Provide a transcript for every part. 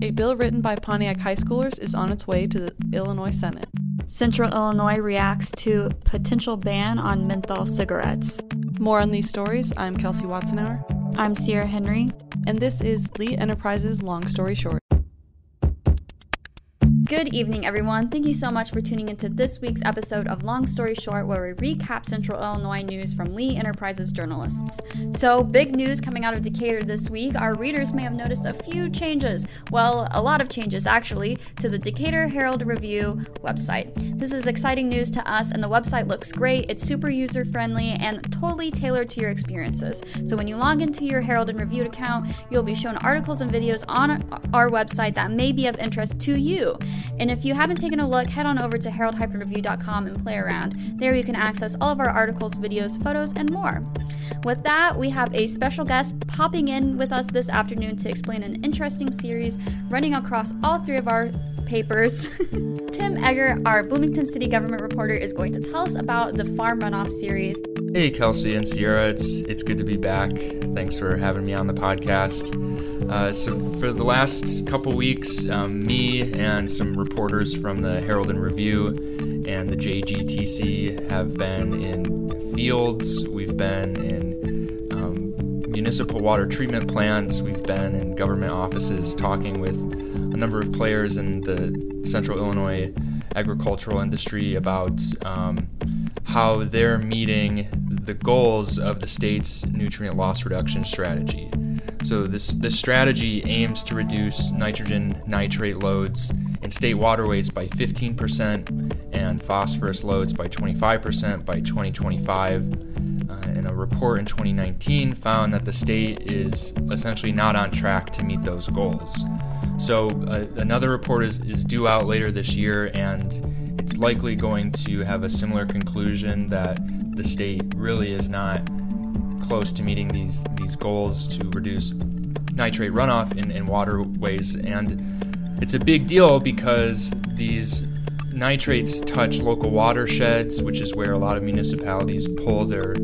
A bill written by Pontiac high schoolers is on its way to the Illinois Senate. Central Illinois reacts to potential ban on menthol cigarettes. More on these stories. I'm Kelsey Watznauer. I'm Sierra Henry. And this is Lee Enterprises Long Story Short. Good evening, everyone. Thank you so much for tuning into this week's episode of Long Story Short, where we recap Central Illinois news from Lee Enterprises journalists. So, big news coming out of Decatur this week. Our readers may have noticed a few changes, well, a lot of changes actually, to the Decatur Herald Review website. This is exciting news to us, and the website looks great. It's super user friendly and totally tailored to your experiences. So, when you log into your Herald and Review account, you'll be shown articles and videos on our website that may be of interest to you. And if you haven't taken a look, head on over to herald-review.com and play around. There you can access all of our articles, videos, photos, and more. With that, we have a special guest popping in with us this afternoon to explain an interesting series running across all three of our papers. Tim Eggert, our Bloomington City government reporter, is going to tell us about the Farm Runoff series. Hey, Kelsey and Sierra, it's it's good to be back. Thanks for having me on the podcast. Uh, so for the last couple weeks, um, me and some reporters from the Herald and Review and the JGTC have been in fields. We've been in um, municipal water treatment plants. We've been in government offices talking with a number of players in the Central Illinois agricultural industry about um, how they're meeting the goals of the state's nutrient loss reduction strategy. So this this strategy aims to reduce nitrogen nitrate loads in state waterways by 15% and phosphorus loads by 25% by 2025. Uh, and a report in 2019 found that the state is essentially not on track to meet those goals. So uh, another report is, is due out later this year, and it's likely going to have a similar conclusion that the state really is not close to meeting these these goals to reduce nitrate runoff in, in waterways. And it's a big deal because these nitrates touch local watersheds, which is where a lot of municipalities pull their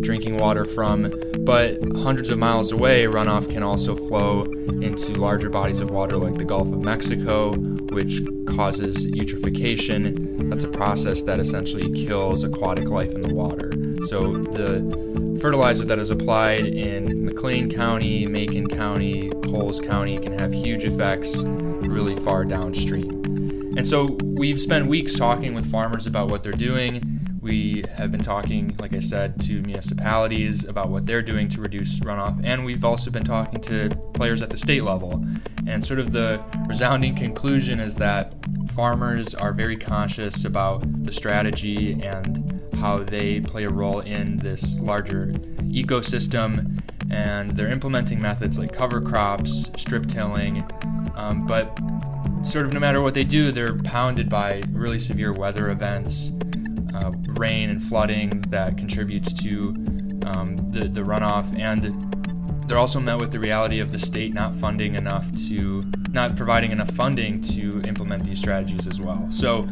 drinking water from. But hundreds of miles away, runoff can also flow into larger bodies of water like the Gulf of Mexico, which causes eutrophication. That's a process that essentially kills aquatic life in the water. So the fertilizer that is applied in McLean County, Macon County, Coles County can have huge effects really far downstream. And so we've spent weeks talking with farmers about what they're doing we have been talking, like I said, to municipalities about what they're doing to reduce runoff, and we've also been talking to players at the state level. And sort of the resounding conclusion is that farmers are very conscious about the strategy and how they play a role in this larger ecosystem, and they're implementing methods like cover crops, strip tilling, um, but sort of no matter what they do, they're pounded by really severe weather events uh, rain and flooding that contributes to um, the, the runoff. And they're also met with the reality of the state not funding enough to, not providing enough funding to implement these strategies as well. So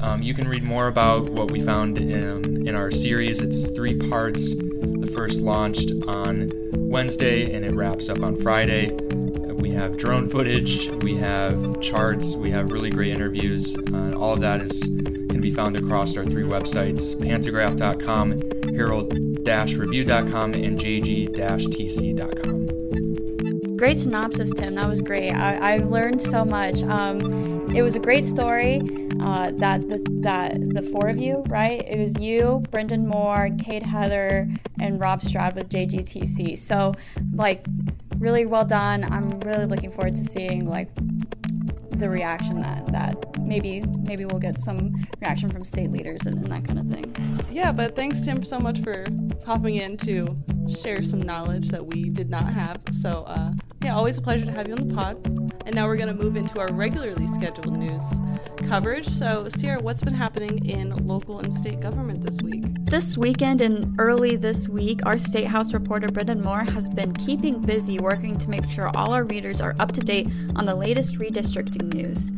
um, you can read more about what we found in, in our series. It's three parts. The first launched on Wednesday and it wraps up on Friday. We have drone footage, we have charts, we have really great interviews. Uh, all of that is can be found across our three websites pantagraph.com, herald-review.com, and jg-tc.com. Great synopsis, Tim. That was great. I, I learned so much. Um, it was a great story. Uh, that the that the four of you, right? It was you, Brendan Moore, Kade Heather, and Rob Stroud with JGTC. So, like, really well done. I'm really looking forward to seeing like the reaction that that maybe maybe we'll get some reaction from state leaders and, and that kind of thing. Yeah, but thanks Tim so much for popping in to share some knowledge that we did not have. So uh, yeah, always a pleasure to have you on the pod. And now we're gonna move into our regularly scheduled news coverage. So, Sierra, what's been happening in local and state government this week? This weekend and early this week, our State House reporter Brendan Moore has been keeping busy working to make sure all our readers are up to date on the latest redistricting news.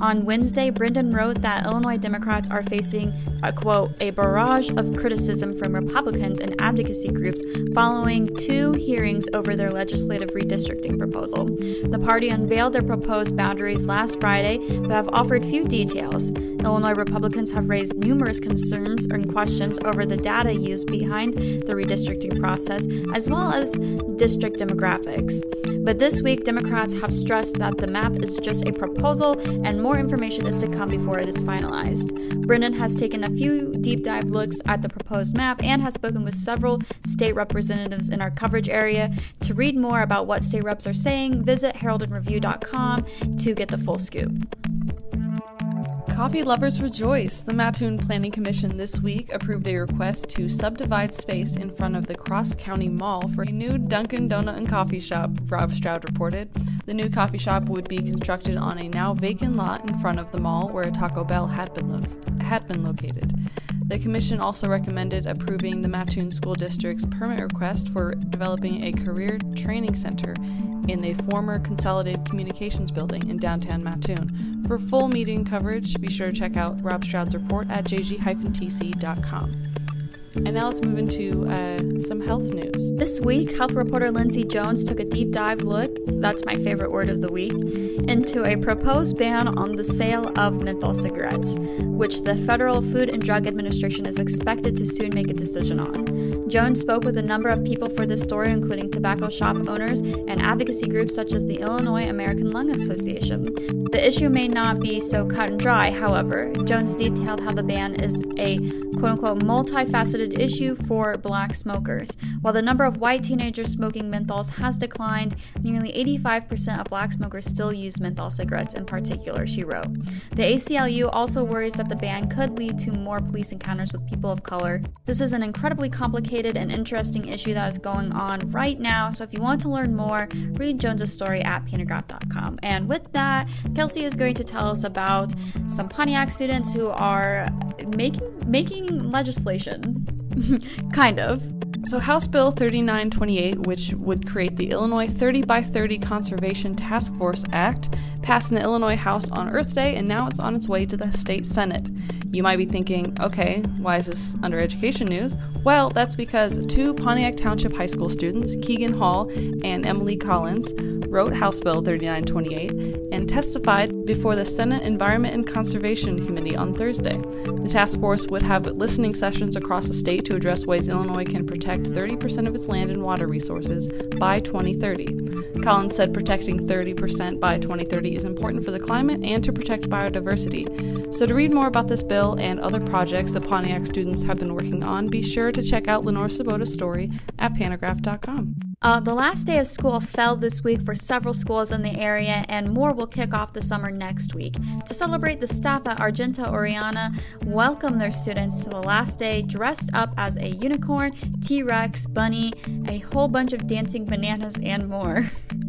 On Wednesday, Brendan wrote that Illinois Democrats are facing, a quote, a barrage of criticism from Republicans and advocacy groups following two hearings over their legislative redistricting proposal. The party unveiled their proposed boundaries last Friday, but have offered few details. Illinois Republicans have raised numerous concerns and questions over the data used behind the redistricting process, as well as district demographics. But this week, Democrats have stressed that the map is just a proposal and more information is to come before it is finalized. Brendan has taken a few deep dive looks at the proposed map and has spoken with several state representatives in our coverage area. To read more about what state reps are saying, visit heraldandreview.com to get the full scoop. Coffee lovers rejoice! The Mattoon Planning Commission this week approved a request to subdivide space in front of the Cross County Mall for a new Dunkin' Donut and Coffee shop, Rob Stroud reported. The new coffee shop would be constructed on a now vacant lot in front of the mall where a Taco Bell had been, lo- had been located. The Commission also recommended approving the Mattoon School District's permit request for developing a career training center in the former Consolidated Communications building in downtown Mattoon. For full meeting coverage, be sure to check out Rob Stroud's report at jg-tc.com. And now let's move into uh, some health news. This week, health reporter Lindsay Jones took a deep dive look that's my favorite word of the week into a proposed ban on the sale of menthol cigarettes, which the Federal Food and Drug Administration is expected to soon make a decision on. Jones spoke with a number of people for this story, including tobacco shop owners and advocacy groups such as the Illinois American Lung Association. The issue may not be so cut and dry, however. Jones detailed how the ban is a quote unquote multifaceted issue for black smokers. While the number of white teenagers smoking menthols has declined, nearly 85% of black smokers still use menthol cigarettes in particular, she wrote. The ACLU also worries that the ban could lead to more police encounters with people of color. This is an incredibly complicated and interesting issue that is going on right now, so if you want to learn more, read Jones's story at pantagraph.com. And with that, Kelsey is going to tell us about some Pontiac students who are making making legislation. kind of. So, House Bill 3928, which would create the Illinois 30 by 30 Conservation Task Force Act, passed in the Illinois House on Earth Day and now it's on its way to the state Senate. You might be thinking, okay, why is this under education news? Well, that's because two Pontiac Township High School students, Keegan Hall and Emily Collins, wrote House Bill 3928 and testified before the Senate Environment and Conservation Committee on Thursday. The task force would have listening sessions across the state to address ways Illinois can protect 30% of its land and water resources by 2030. Collins said protecting 30% by 2030 is important for the climate and to protect biodiversity. So, to read more about this bill and other projects that Pontiac students have been working on, be sure to check out Lenore Sobota's story at pantagraph.com. Uh, the last day of school fell this week for several schools in the area, and more will kick off the summer next week. To celebrate, the staff at Argenta Oreana welcome their students to the last day dressed up as a unicorn, T Rex, bunny, a whole bunch of dancing bananas, and more.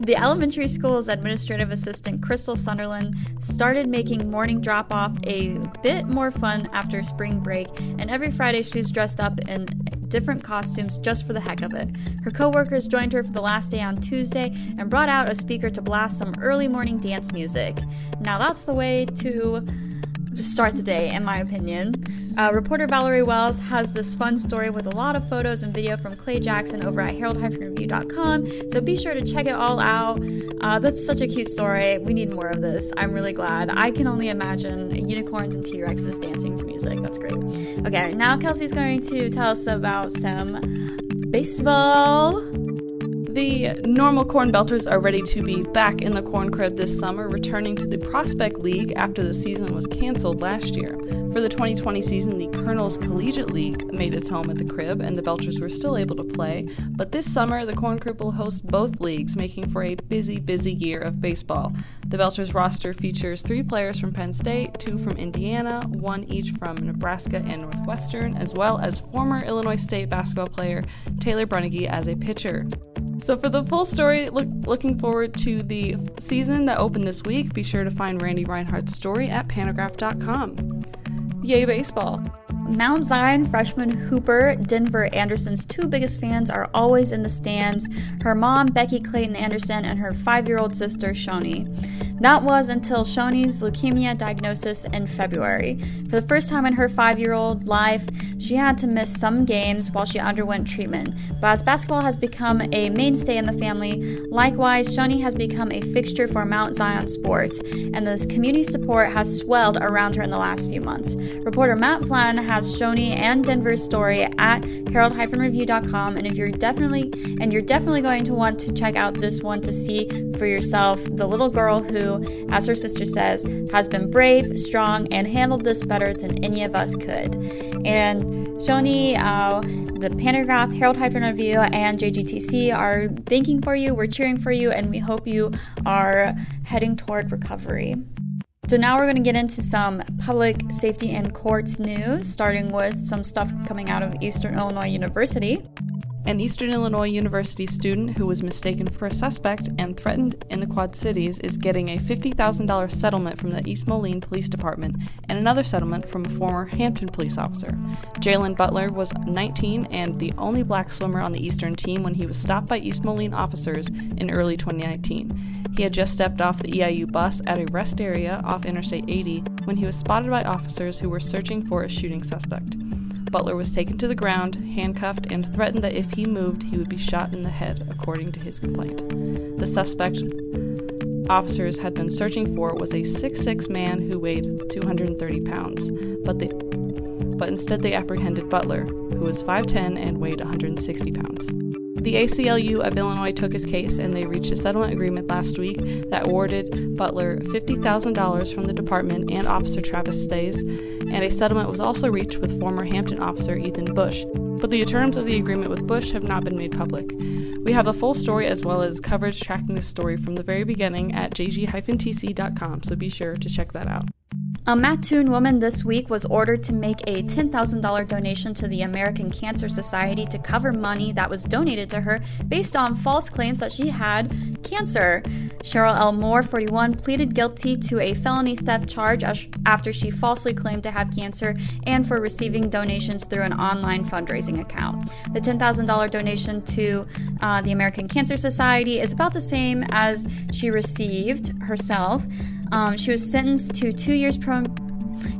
The elementary school's administrative assistant, Crystal Sunderland, started making morning drop off a bit more fun after spring break, and every Friday she's dressed up in different costumes just for the heck of it. Her coworkers joined her for the last day on Tuesday and brought out a speaker to blast some early morning dance music. Now that's the way to start the day, in my opinion. Uh, reporter Valerie Wells has this fun story with a lot of photos and video from Clay Jackson over at herald-review.com, so be sure to check it all out. Uh, that's such a cute story. We need more of this. I'm really glad. I can only imagine unicorns and T Rexes dancing to music. That's great. Okay, now Kelsey's going to tell us about some baseball. The normal corn belters are ready to be back in the corn crib this summer, returning to the Prospect League after the season was canceled last year. For the 2020 season, the Colonels Collegiate League made its home at the crib, and the Belters were still able to play. But this summer, the Corn Crib will host both leagues, making for a busy, busy year of baseball. The Belters roster features three players from Penn State, two from Indiana, one each from Nebraska and Northwestern, as well as former Illinois State basketball player Taylor Brunige as a pitcher. So, for the full story, look, looking forward to the season that opened this week, be sure to find Randy Reinhardt's story at pantagraph.com. Yay, baseball! Mount Zion freshman hooper Denver Anderson's two biggest fans are always in the stands her mom, Becky Clayton Anderson, and her five year old sister, Shoni. That was until Shoni's leukemia diagnosis in February. For the first time in her five year old life, she had to miss some games while she underwent treatment. But as basketball has become a mainstay in the family, likewise, Shoni has become a fixture for Mount Zion sports, and this community support has swelled around her in the last few months. Reporter Matt Flynn has Shoni and Denver's story at herald-review.com, and if you're definitely and you're definitely going to want to check out this one to see for yourself the little girl who, as her sister says, has been brave, strong, and handled this better than any of us could. And Shoni, uh, the Pantagraph, Herald Review, and JGTC are thanking for you. We're cheering for you, and we hope you are heading toward recovery. So now we're going to get into some public safety and courts news, starting with some stuff coming out of Eastern Illinois University. An Eastern Illinois University student who was mistaken for a suspect and threatened in the Quad Cities is getting a $50,000 settlement from the East Moline Police Department and another settlement from a former Hampton police officer. Jalen Butler was 19 and the only black swimmer on the Eastern team when he was stopped by East Moline officers in early 2019. He had just stepped off the EIU bus at a rest area off Interstate 80 when he was spotted by officers who were searching for a shooting suspect. Butler was taken to the ground, handcuffed, and threatened that if he moved, he would be shot in the head, according to his complaint. The suspect officers had been searching for was a 6'6 man who weighed 230 pounds, but, they, but instead they apprehended Butler, who was 5'10 and weighed 160 pounds. The ACLU of Illinois took his case and they reached a settlement agreement last week that awarded Butler $50,000 from the department and Officer Travis Stays, and a settlement was also reached with former Hampton officer Ethan Bush. But the terms of the agreement with Bush have not been made public. We have a full story as well as coverage tracking this story from the very beginning at jg-tc.com, so be sure to check that out. A Mattoon woman this week was ordered to make a $10,000 donation to the American Cancer Society to cover money that was donated to her based on false claims that she had cancer. Cheryl L. Moore, 41, pleaded guilty to a felony theft charge after she falsely claimed to have cancer and for receiving donations through an online fundraising account. The $10,000 donation to uh, the American Cancer Society is about the same as she received herself. Um, she was sentenced to two years pro.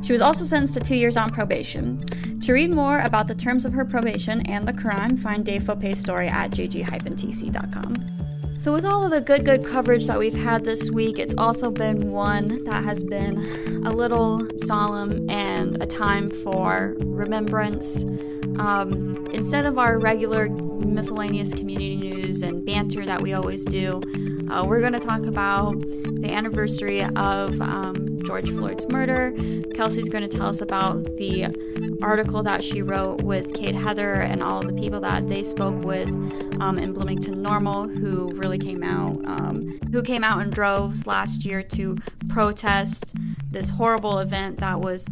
She was also sentenced to two years on probation. To read more about the terms of her probation and the crime, find Dave Fopay's story at jg-tc.com. So, with all of the good, good coverage that we've had this week, it's also been one that has been a little solemn and a time for remembrance. Um, instead of our regular miscellaneous community news and banter that we always do, uh, we're going to talk about the anniversary of um, George Floyd's murder. Kelsey's going to tell us about the article that she wrote with Kade Heather and all the people that they spoke with um, in Bloomington Normal who really came out, um, who came out in droves last year to protest this horrible event that was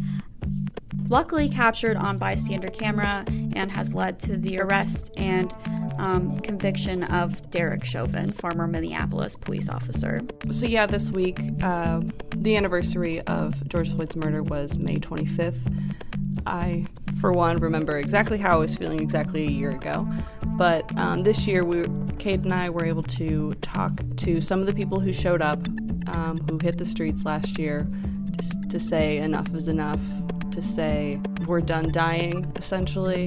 luckily captured on bystander camera and has led to the arrest and um, conviction of Derek Chauvin, former Minneapolis police officer. So, yeah, this week, uh, the anniversary of George Floyd's murder was May 25th. I, for one, remember exactly how I was feeling exactly a year ago. But um, this year, we, Kade and I were able to talk to some of the people who showed up, um, who hit the streets last year, to, to say enough is enough, to say we're done dying, essentially.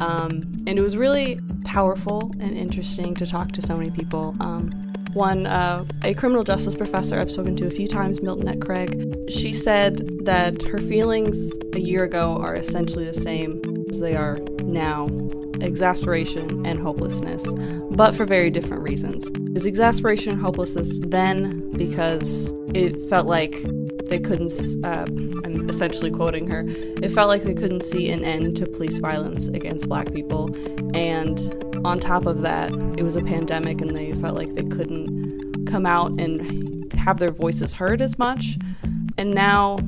Um, and it was really powerful and interesting to talk to so many people. Um, one, uh, a criminal justice professor I've spoken to a few times, Milton Craig, she said that her feelings a year ago are essentially the same as they are now exasperation and hopelessness, but for very different reasons. It was exasperation and hopelessness then because it felt like they couldn't, uh, I'm essentially quoting her, it felt like they couldn't see an end to police violence against black people. And on top of that, it was a pandemic and they felt like they couldn't come out and have their voices heard as much. And now,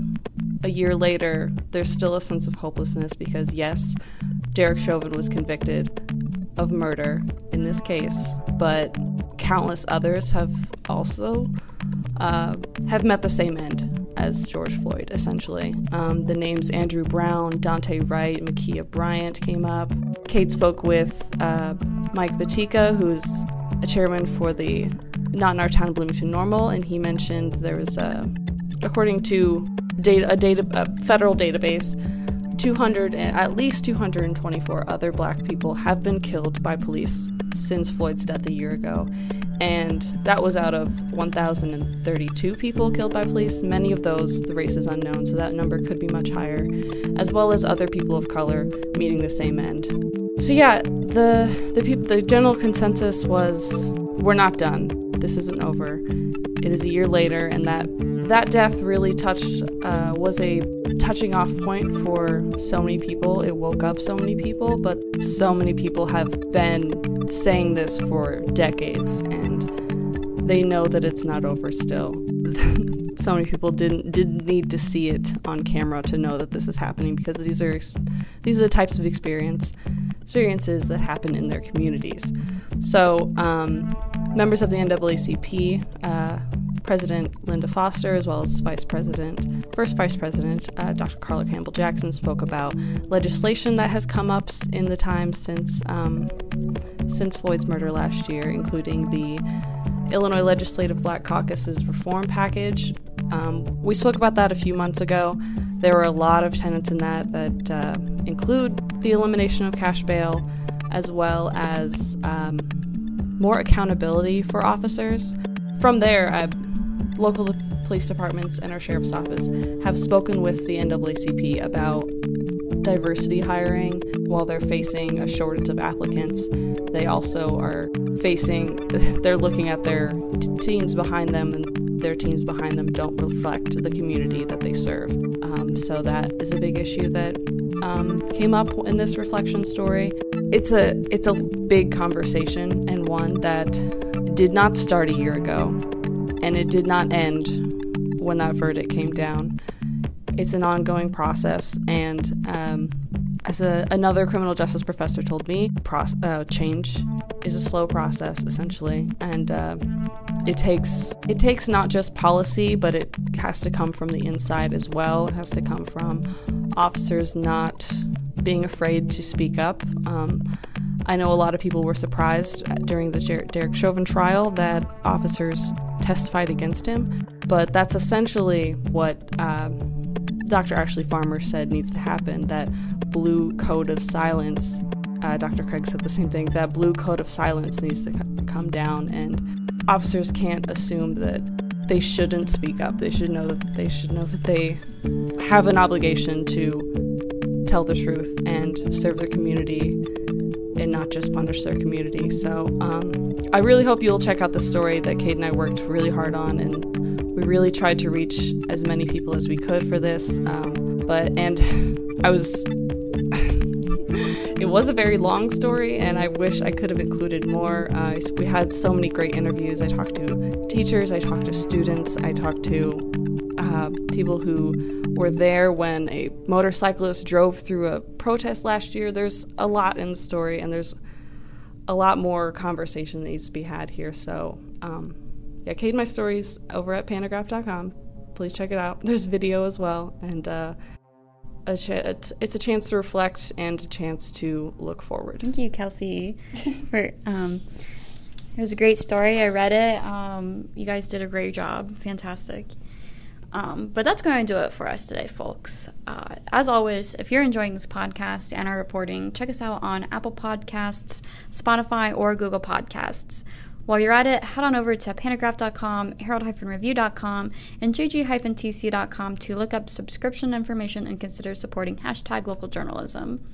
a year later, there's still a sense of hopelessness because, yes, Derek Chauvin was convicted of murder in this case, but countless others have also uh, have met the same end as George Floyd, essentially. Um, the names Andrew Brown, Daunte Wright, Ma'Khia Bryant came up. Kade spoke with uh, Mike Matejka, who's a chairman for the not in our town Bloomington normal, and he mentioned there was a, according to data, a data a federal database, 200 at least 224 other black people have been killed by police since Floyd's death a year ago. And that was out of 1,032 people killed by police. Many of those, the race is unknown, so that number could be much higher, as well as other people of color meeting the same end. So yeah, the the peop- the general consensus was we're not done. This isn't over. It is a year later, and that that death really touched uh, was a touching off point for so many people. It woke up so many people, but so many people have been saying this for decades, and they know that it's not over still. so many people didn't didn't need to see it on camera to know that this is happening because these are these are the types of experience experiences that happen in their communities. So, um, members of the NAACP. Uh, President Linda Foster, as well as Vice President, first Vice President uh, Dr. Carla Campbell Jackson, spoke about legislation that has come up in the time since um, since Floyd's murder last year, including the Illinois Legislative Black Caucus's reform package. Um, we spoke about that a few months ago. There were a lot of tenets in that that uh, include the elimination of cash bail, as well as um, more accountability for officers. From there, I local police departments and our sheriff's office have spoken with the NAACP about diversity hiring while they're facing a shortage of applicants. They also are facing, they're looking at their t- teams behind them, and their teams behind them don't reflect the community that they serve. Um, so that is a big issue that um, came up in this reflection story. It's a it's a big conversation and one that did not start a year ago and it did not end when that verdict came down. It's an ongoing process, and um, as a, another criminal justice professor told me, uh, change is a slow process, essentially, and uh, it takes it takes not just policy, but it has to come from the inside as well. It has to come from officers not being afraid to speak up. Um, I know a lot of people were surprised during the Derek Chauvin trial that officers testified against him, but that's essentially what um, Dr. Ashley Farmer said needs to happen that blue code of silence. Uh, Dr. Craig said the same thing that blue code of silence needs to c- come down, and officers can't assume that they shouldn't speak up. They should know that they should know that they have an obligation to tell the truth and serve their community and not just punish their community. So um, I really hope you'll check out the story that Kade and I worked really hard on, and we really tried to reach as many people as we could for this. Um, but and I was. it was a very long story, and I wish I could have included more. Uh, we had so many great interviews. I talked to teachers, I talked to students, I talked to uh, people who were there when a motorcyclist drove through a protest last year. There's a lot in the story, and there's a lot more conversation that needs to be had here. So, um, yeah, Kade my stories over at pantagraph.com. Please check it out. There's video as well, and uh, a ch- it's, it's a chance to reflect and a chance to look forward. Thank you, Kelsey, for um, it was a great story. I read it. Um, you guys did a great job. Fantastic. Um, but that's going to do it for us today, folks. Uh, as always, if you're enjoying this podcast and our reporting, check us out on Apple Podcasts, Spotify, or Google Podcasts. While you're at it, head on over to pantagraph.com, herald-review.com, and jg-tc.com to look up subscription information and consider supporting hashtag local journalism.